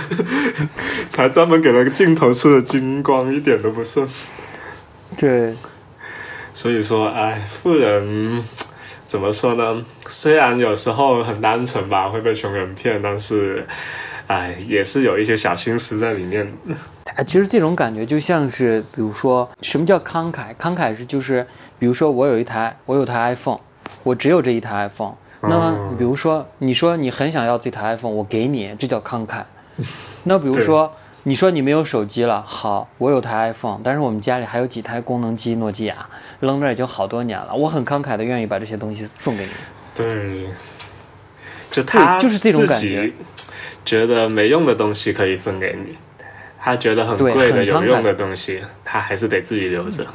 *laughs* 才专门给了个镜头吃的精光，一点都不剩。对。所以说，哎，富人怎么说呢？虽然有时候很单纯吧，会被穷人骗，但是，哎，也是有一些小心思在里面。哎，其实这种感觉就像是，比如说，什么叫慷慨？慷慨是就是，比如说我有一台，我有台 iPhone，我只有这一台 iPhone。那么，比如说，你说你很想要这台 iPhone，我给你，这叫慷慨。那比如说，你说你没有手机了，好，我有台 iPhone，但是我们家里还有几台功能机诺基亚，扔那儿已经好多年了，我很慷慨的愿意把这些东西送给你。对，就他就是这种感觉觉得没用的东西可以分给你，他觉得很贵的很有用的东西，他还是得自己留着。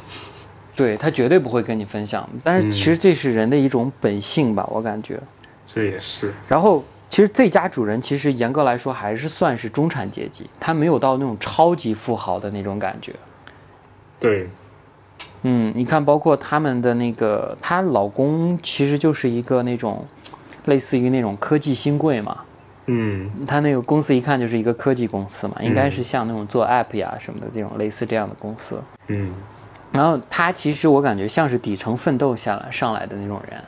对他绝对不会跟你分享，但是其实这是人的一种本性吧，我感觉。这也是，然后，其实这家主人其实严格来说还是算是中产阶级，他没有到那种超级富豪的那种感觉。对，嗯，你看，包括他们的那个，她老公其实就是一个那种，类似于那种科技新贵嘛。嗯，他那个公司一看就是一个科技公司嘛，应该是像那种做 app 呀什么的这种类似这样的公司。嗯，然后他其实我感觉像是底层奋斗下来上来的那种人，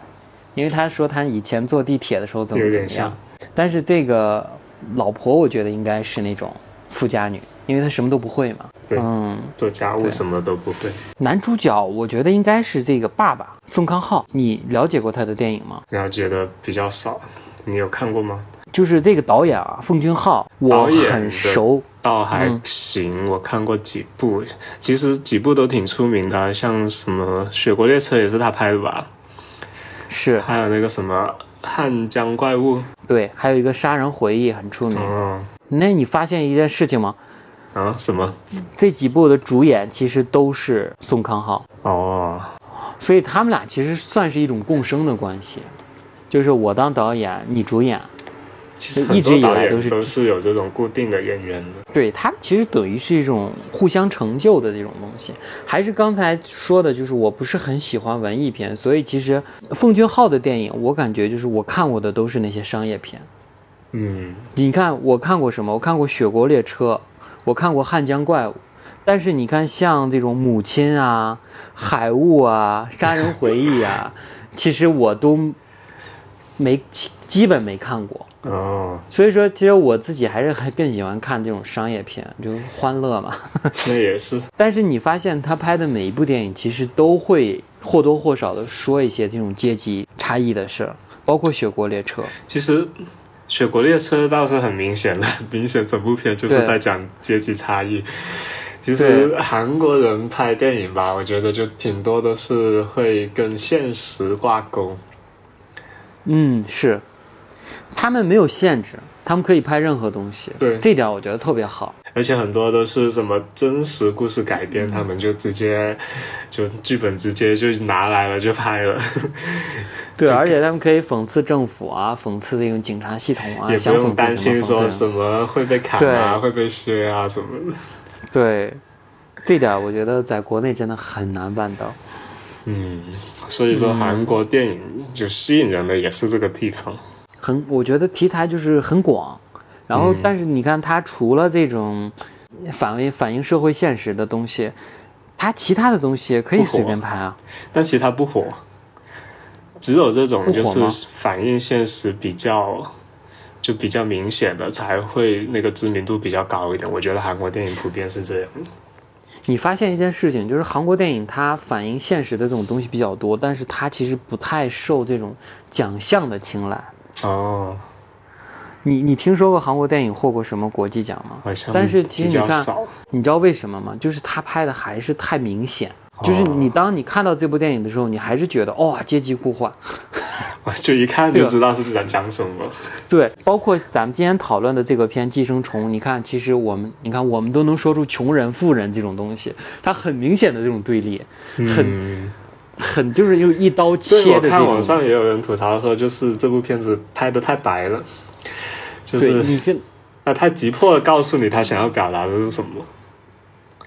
因为他说他以前坐地铁的时候怎么怎么样，但是这个老婆我觉得应该是那种富家女，因为她什么都不会嘛。对嗯，做家务什么都不会，男主角我觉得应该是这个爸爸宋康昊，你了解过他的电影吗？了解的比较少。你有看过吗？就是这个导演啊，奉俊昊，我很熟。倒还嗯行，我看过几部，其实几部都挺出名的啊，像什么《雪国列车》也是他拍的吧？是还有那个什么《汉江怪物》。对，还有一个《杀人回忆》很出名。哦，那你发现一件事情吗？啊，什么？这几部的主演其实都是宋康昊，哦，所以他们俩其实算是一种共生的关系，就是我当导演，你主演。其实一直以来都是都是有这种固定的演员的。对他其实等于是一种互相成就的这种东西。还是刚才说的，就是我不是很喜欢文艺片，所以其实奉俊昊的电影，我感觉就是我看过的都是那些商业片。嗯，你看我看过什么？我看过《雪国列车》，我看过《汉江怪物》，但是你看像这种《母亲》啊、《海雾》啊、《杀人回忆》啊，*laughs* 其实我都没基本没看过。哦，所以说，其实我自己还是很更喜欢看这种商业片，就是欢乐嘛。*laughs* 那也是。但是你发现他拍的每一部电影，其实都会或多或少的说一些这种阶级差异的事儿，包括《雪国列车》。其实《雪国列车》倒是很明显的，*laughs* 明显整部片就是在讲阶级差异。其实韩国人拍电影吧，我觉得就挺多的是会跟现实挂钩。嗯，是，他们没有限制，他们可以拍任何东西。对这点我觉得特别好。而且很多都是什么真实故事改嗯编，他们就直接就剧本直接就拿来了就拍了，对，*laughs* 而且他们可以讽刺政府啊，讽刺这种警察系统啊，也不用担心说什么会被砍啊、会被削啊什么的。对，这点我觉得在国内真的很难办到。嗯，所以说韩国电影就吸引人的也是这个地方。很，我觉得题材就是很广，然后嗯但是你看它除了这种反映反映社会现实的东西，它其他的东西也可以随便拍啊。但其他不火，只有这种就是反映现实比较就比较明显的才会那个知名度比较高一点。我觉得韩国电影普遍是这样。你发现一件事情，就是韩国电影它反映现实的这种东西比较多，但是它其实不太受这种奖项的青睐。哦，你你听说过韩国电影获过什么国际奖吗？好像但是其实你看，你知道为什么吗？就是他拍的还是太明显。就是你当你看到这部电影的时候，你还是觉得哇、阶级固化。*laughs* 我就一看就知道是在讲什么。*laughs* 对，包括咱们今天讨论的这个片《寄生虫》，你看，其实我们，你看，我们都能说出穷人、富人这种东西，它很明显的这种对立，很、嗯，很 *laughs* 就是用一刀切的我。看网上也有人吐槽说，就是这部片子拍的太白了，就，是你跟他太急迫的告诉你他想要表达的是什么。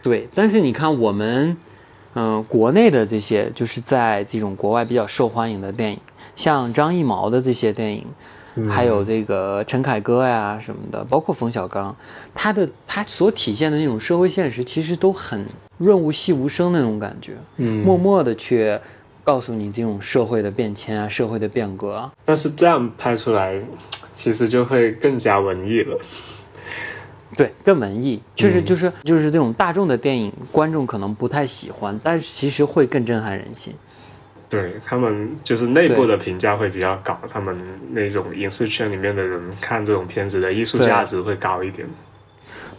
对，但是你看我们，嗯、国内的这些就是在这种国外比较受欢迎的电影，像张艺谋的这些电影，还有这个陈凯歌呀什么的，包括冯小刚，他的他所体现的那种社会现实，其实都很润物细无声那种感觉，嗯默默的去告诉你这种社会的变迁啊，社会的变革啊。但是这样拍出来，其实就会更加文艺了。对，更文艺，确实就是、就是这种大众的电影，观众可能不太喜欢，但是其实会更震撼人心。对他们就是内部的评价会比较高，他们那种影视圈里面的人看这种片子的艺术价值会高一点。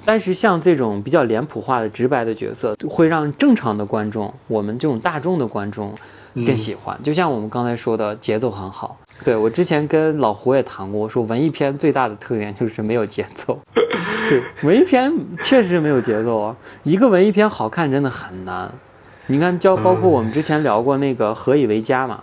但是像这种比较脸谱化的、直白的角色，会让正常的观众，我们这种大众的观众更喜欢。就像我们刚才说的，节奏很好。对我之前跟老胡也谈过，我说文艺片最大的特点就是没有节奏。*laughs* 对，文艺片确实没有节奏啊。一个文艺片好看真的很难。你看，就包括我们之前聊过那个《何以为家》嘛，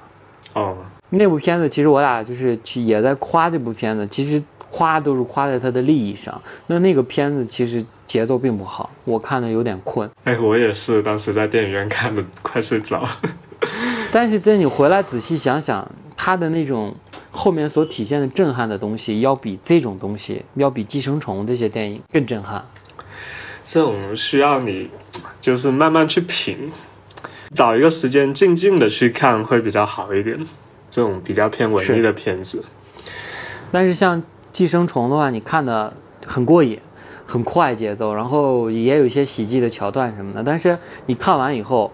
哦，那部片子其实我俩就是去也在夸这部片子，其实夸都是夸在他的利益上。那那个片子其实节奏并不好，我看的有点困。哎，我也是，当时在电影院看的，快睡着了。*laughs* 但是等你回来仔细想想，他的那种后面所体现的震撼的东西，要比这种东西，要比《寄生虫》这些电影更震撼。这种需要你就是慢慢去品，找一个时间静静的去看会比较好一点。这种比较偏文艺的片子，但是像《寄生虫》的话，你看的很过瘾，很快节奏，然后也有一些喜剧的桥段什么的。但是你看完以后，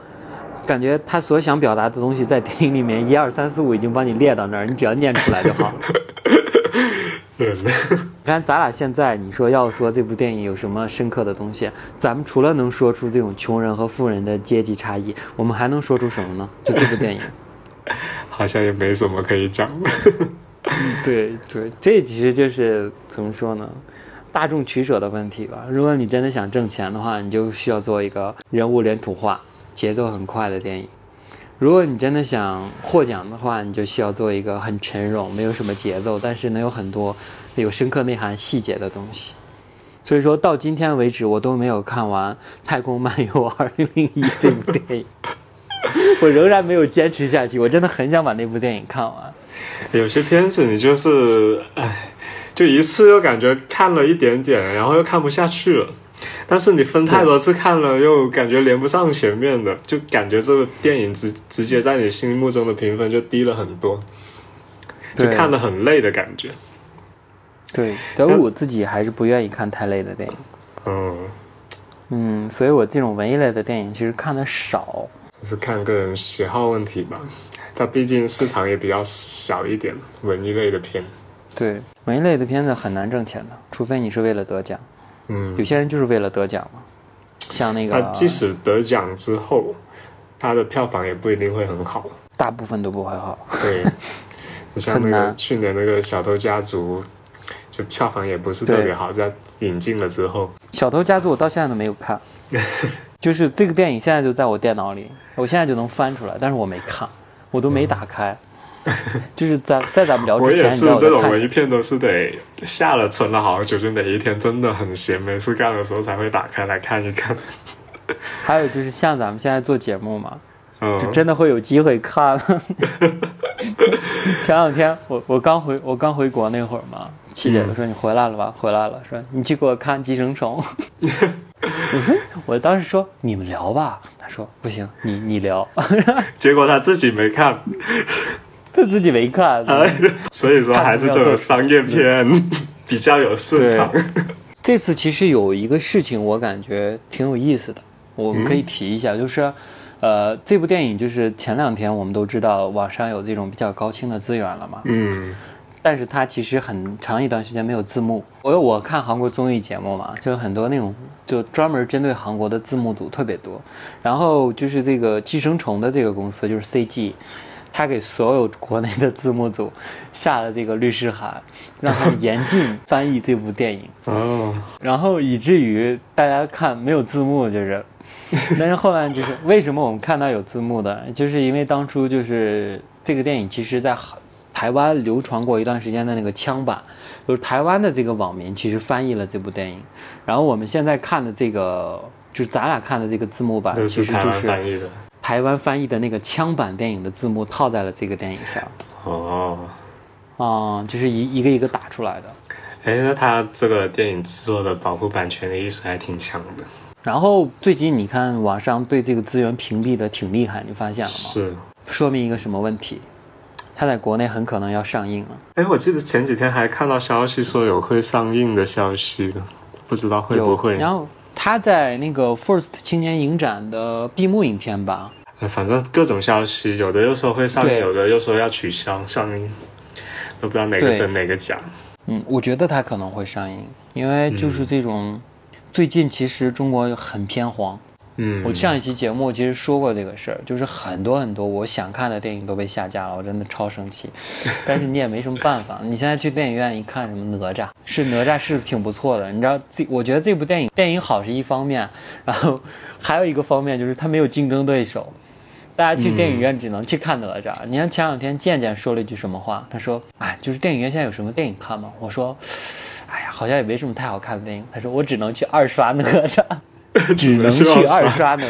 感觉他所想表达的东西在电影里面一二三四五已经帮你列到那儿，你只要念出来就好了。对，*laughs* 你看咱俩现在，你说要说这部电影有什么深刻的东西，咱们除了能说出这种穷人和富人的阶级差异，我们还能说出什么呢？就这部电影。*laughs* 好像也没什么可以讲的。*laughs* 对对，这其实就是怎么说呢？大众取舍的问题吧。如果你真的想挣钱的话，你就需要做一个人物脸谱化、节奏很快的电影；如果你真的想获奖的话，你就需要做一个很沉冗、没有什么节奏，但是能有很多有深刻内涵、细节的东西。所以说到今天为止，我都没有看完《太空漫游2001》这部电影，*laughs* 我仍然没有坚持下去。我真的很想把那部电影看完。*laughs* 有些片子你就是，哎，就一次又感觉看了一点点，然后又看不下去了。但是你分太多次看了，又感觉连不上前面的，就感觉这个电影直直接在你心目中的评分就低了很多，就看得很累的感觉。对，德鲁自己还是不愿意看太累的电影。嗯，嗯，所以我这种文艺类的电影其实看的少。是看个人喜好问题吧。它毕竟市场也比较小一点，文艺类的片。对，文艺类的片子很难挣钱的，除非你是为了得奖。嗯有，些人就是为了得奖嘛，像那个。他即使得奖之后，他的票房也不一定会很好。大部分都不会好。对，你 *laughs* 像那个去年那个《小偷家族》，就票房也不是特别好，在引进了之后，《小偷家族》我到现在都没有看，*laughs* 就是这个电影现在就在我电脑里，我现在就能翻出来，但是我没看，我都没打开。*laughs* 就是在在咱们聊之前，*laughs* 我是这种文艺片都是得下了存了好久，就哪一天真的很闲没事干的时候才会打开来看一看。*laughs* 还有就是像咱们现在做节目嘛，就嗯，真的会有机会看。前两天我我刚回我刚回国那会儿嘛，七姐就说你回来了吧？回来了，说你去给我看《寄生虫》。我说我当时说你们聊吧，他说不行，你你聊。*laughs* 结果他自己没看，他自己没看。哎，所以说还是这种商业片 *laughs* 比较有市场。这次其实有一个事情，我感觉挺有意思的，我们可以提一下，就是，呃，这部电影就是前两天我们都知道网上有这种比较高清的资源了嘛，嗯，但是它其实很长一段时间没有字幕。我我看韩国综艺节目嘛，就很多那种就专门针对韩国的字幕组特别多，然后就是这个寄生虫的这个公司就是 CG。他给所有国内的字幕组下了这个律师函，让他们严禁 *laughs* 翻译这部电影。哦，然后以至于大家看没有字幕，就是，但是后来就是为什么我们看到有字幕的，就是因为当初就是这个电影其实在台湾流传过一段时间的那个枪版，就是台湾的这个网民其实翻译了这部电影，然后我们现在看的这个就是咱俩看的这个字幕版，其实就是翻译的。台湾翻译的那个枪版电影的字幕套在了这个电影上，哦，啊，就是一一个一个打出来的。哎，那他这个电影制作的保护版权的意识还挺强的。然后最近你看网上对这个资源屏蔽的挺厉害，你发现了吗？是，说明一个什么问题？它在国内很可能要上映了。哎，我记得前几天还看到消息说有会上映的消息，不知道会不会。然后。他在那个 First 青年影展的闭幕影片吧，反正各种消息，有的又说会上映，有的又说要取消上映，都不知道哪个真哪个假。嗯，我觉得他可能会上映，因为就是这种，最近其实中国很偏黄。嗯，我上一期节目其实说过这个事儿，就是很多很多我想看的电影都被下架了，我真的超生气。*laughs* 但是你也没什么办法，你现在去电影院一看，什么哪吒是哪吒是挺不错的，你知道这我觉得这部电影电影好是一方面，然后还有一个方面就是它没有竞争对手，大家去电影院只能去看哪吒。你看前两天健健说了一句什么话？他说：“哎，就是电影院现在有什么电影看吗？”我说：“哎呀，好像也没什么太好看的电影。”他说：“我只能去二刷哪吒。” *laughs* 只能去二刷呢，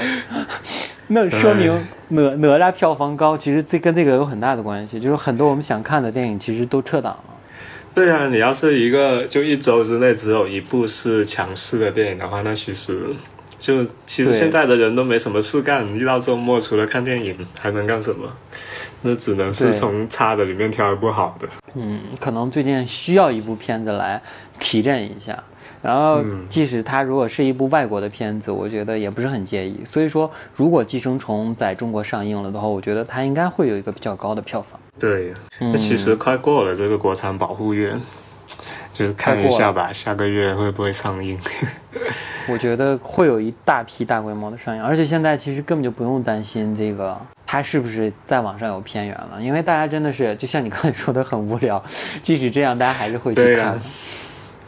*laughs* 那说明哪哪吒票房高，其实这跟这个有很大的关系。就是很多我们想看的电影，其实都撤档了。对啊，你要是一个就一周之内只有一部是强势的电影的话，那其实就其实现在的人都没什么事干，一到周末除了看电影还能干什么？那只能是从差的里面挑一部好的。嗯，可能最近需要一部片子来提振一下。然后，即使它如果是一部外国的片子，我觉得也不是很介意。所以说，如果《寄生虫》在中国上映了的话，我觉得它应该会有一个比较高的票房。对，那其实快过了这个国产保护月，就是看一下吧，下个月会不会上映？*laughs* 我觉得会有一大批大规模的上映，而且现在其实根本就不用担心这个它是不是在网上有片源了，因为大家真的是就像你刚才说的很无聊，即使这样，大家还是会去看。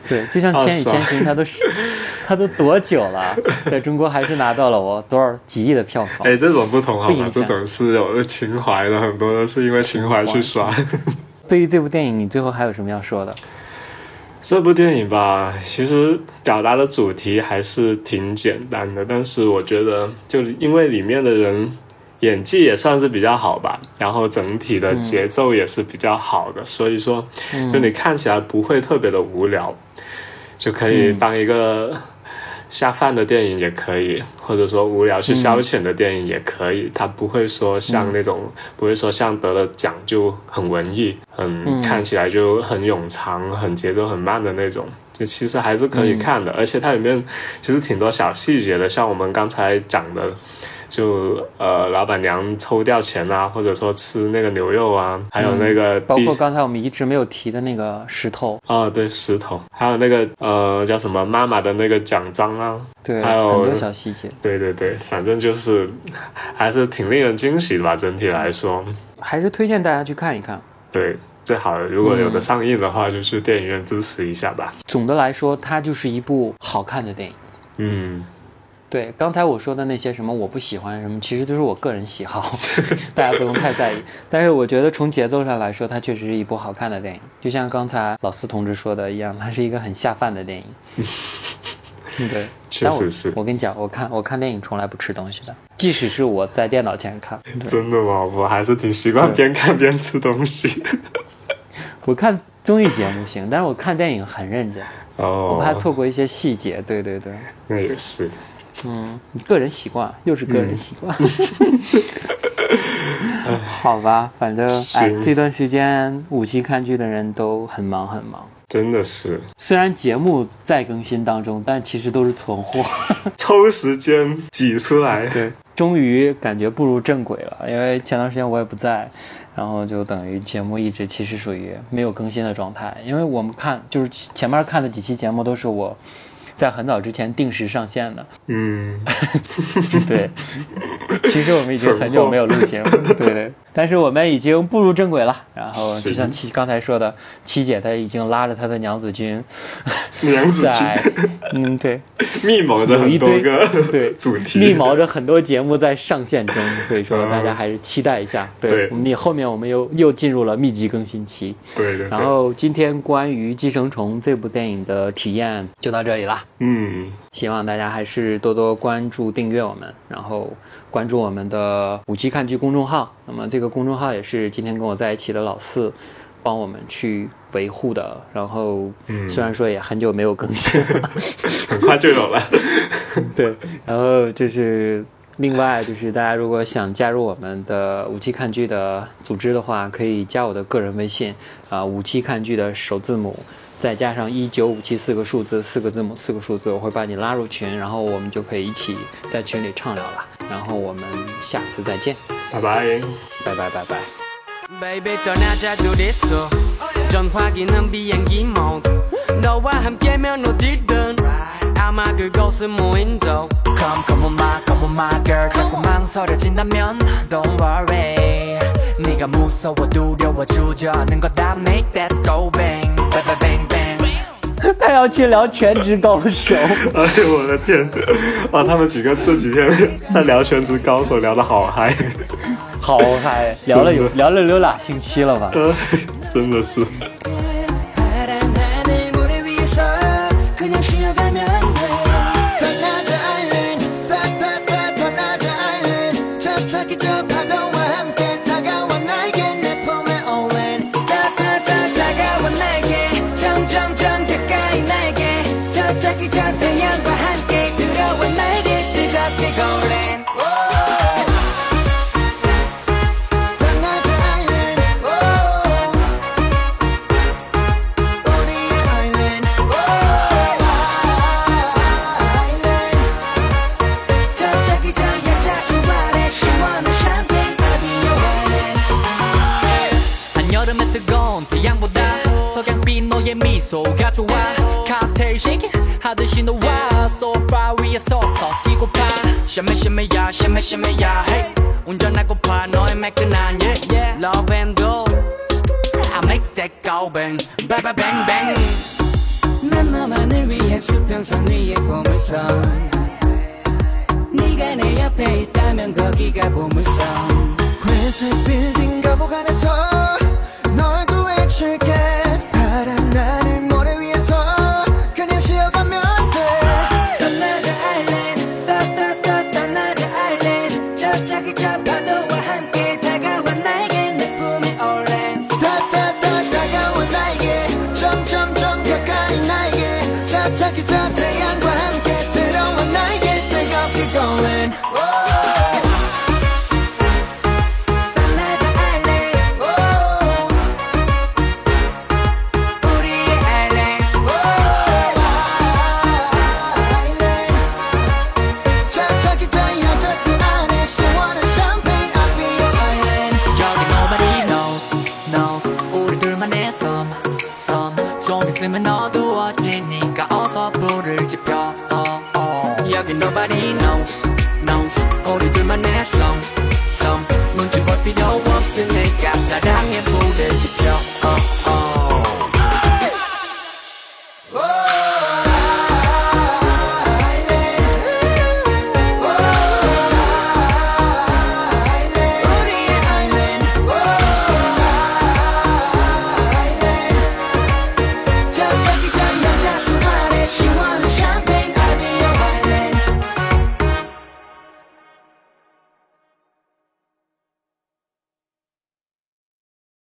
对，*laughs* 就像《千与千寻》，它都是，*laughs* 它都多久了，在中国还是拿到了我多少几亿的票房。哎，这种不同好吗？这种是有情怀的，很多都是因为情怀去刷。*laughs* 对于这部电影，你最后还有什么要说的？这部电影吧，其实表达的主题还是挺简单的，但是我觉得，就因为里面的人演技也算是比较好吧，然后整体的节奏也是比较好的，所以说，就你看起来不会特别的无聊。就可以当一个 *laughs* 下饭的电影也可以，或者说无聊去消遣的电影也可以。它不会说像那种，不会说像得了奖就很文艺，很看起来就很冗长、很节奏很慢的那种。就其实还是可以看的，而且它里面其实挺多小细节的，像我们刚才讲的。就呃，老板娘抽掉钱啊，或者说吃那个牛肉啊，还有那个包括刚才我们一直没有提的那个石头啊，对石头，还有那个呃叫什么妈妈的那个奖章啊，对，还有很多小细节，对对对，反正就是 *laughs* 还是挺令人惊喜的吧，整体来说，还是推荐大家去看一看。对，最好如果有的上映的话，就去电影院支持一下吧。总的来说，它就是一部好看的电影。嗯。对，刚才我说的那些什么我不喜欢什么，其实都是我个人喜好，*laughs* 大家不用太在意。但是我觉得从节奏上来说，它确实是一部好看的电影。就像刚才老四同志说的一样，它是一个很下饭的电影。*laughs* 对，确实是。我跟你讲，我看我看电影从来不吃东西的，即使是我在电脑前看。*laughs* 真的吗？我还是挺习惯边看边吃东西。我看综艺节目行，但是我看电影很认真。哦。我怕错过一些细节。对对对。那也是。嗯，个人习惯又是个人习惯。*laughs* 好吧，反正哎，这段时间五期看剧的人都很忙很忙。真的是虽然节目在更新当中，但其实都是存货。*laughs* 抽时间挤出来。*laughs* 对，终于感觉步入正轨了，因为前段时间我也不在，然后就等于节目一直其实属于没有更新的状态。因为我们看就是前面看的几期节目都是我在很早之前定时上线的，嗯，*laughs* 对，其实我们已经很久没有录节目，*laughs* 对对，但是我们已经步入正轨了。然后就像七刚才说的，七姐她已经拉着她的娘子军，*laughs* 娘子在军嗯对，密谋着很多个对主题，密谋着很多节目在上线中，所以说大家还是期待一下。对，对。我们也后面我们又又进入了密集更新期。对对对，然后今天关于《寄生虫》这部电影的体验就到这里啦。嗯，希望大家还是多多关注、订阅我们，然后关注我们的五期看剧公众号。那么这个公众号也是今天跟我在一起的老四帮我们去维护的。然后虽然说也很久没有更新了，很快就有了。*laughs* 对，然后就是另外就是大家如果想加入我们的五期看剧的组织的话，可以加我的个人微信啊，五期看剧的首字母。再加上一九五七四个数字，四个字母，四个数字，我会把你拉入群，然后我们就可以一起在群里畅聊了。然后我们下次再见，拜拜。拜拜拜拜。他要去聊全职高手，*laughs* 哎呦我的天！哇，他们几个这几天 *laughs* 在聊《全职高手》，聊得好嗨，好嗨，聊了有聊了有俩星期了吧？*laughs* 真的是。 뛰고파 샤메 샤메야 샤메 샤메야 hey 운전하고파 너의 매끈한 yeah yeah. Love and go. I make that go bang bang bang bang bang. 난 너만을 위해 수평선 위에 보물선. 네가 내 옆에 있다면 거기가 보물선. 회색 빌딩 감옥 안에서 널 구해줄게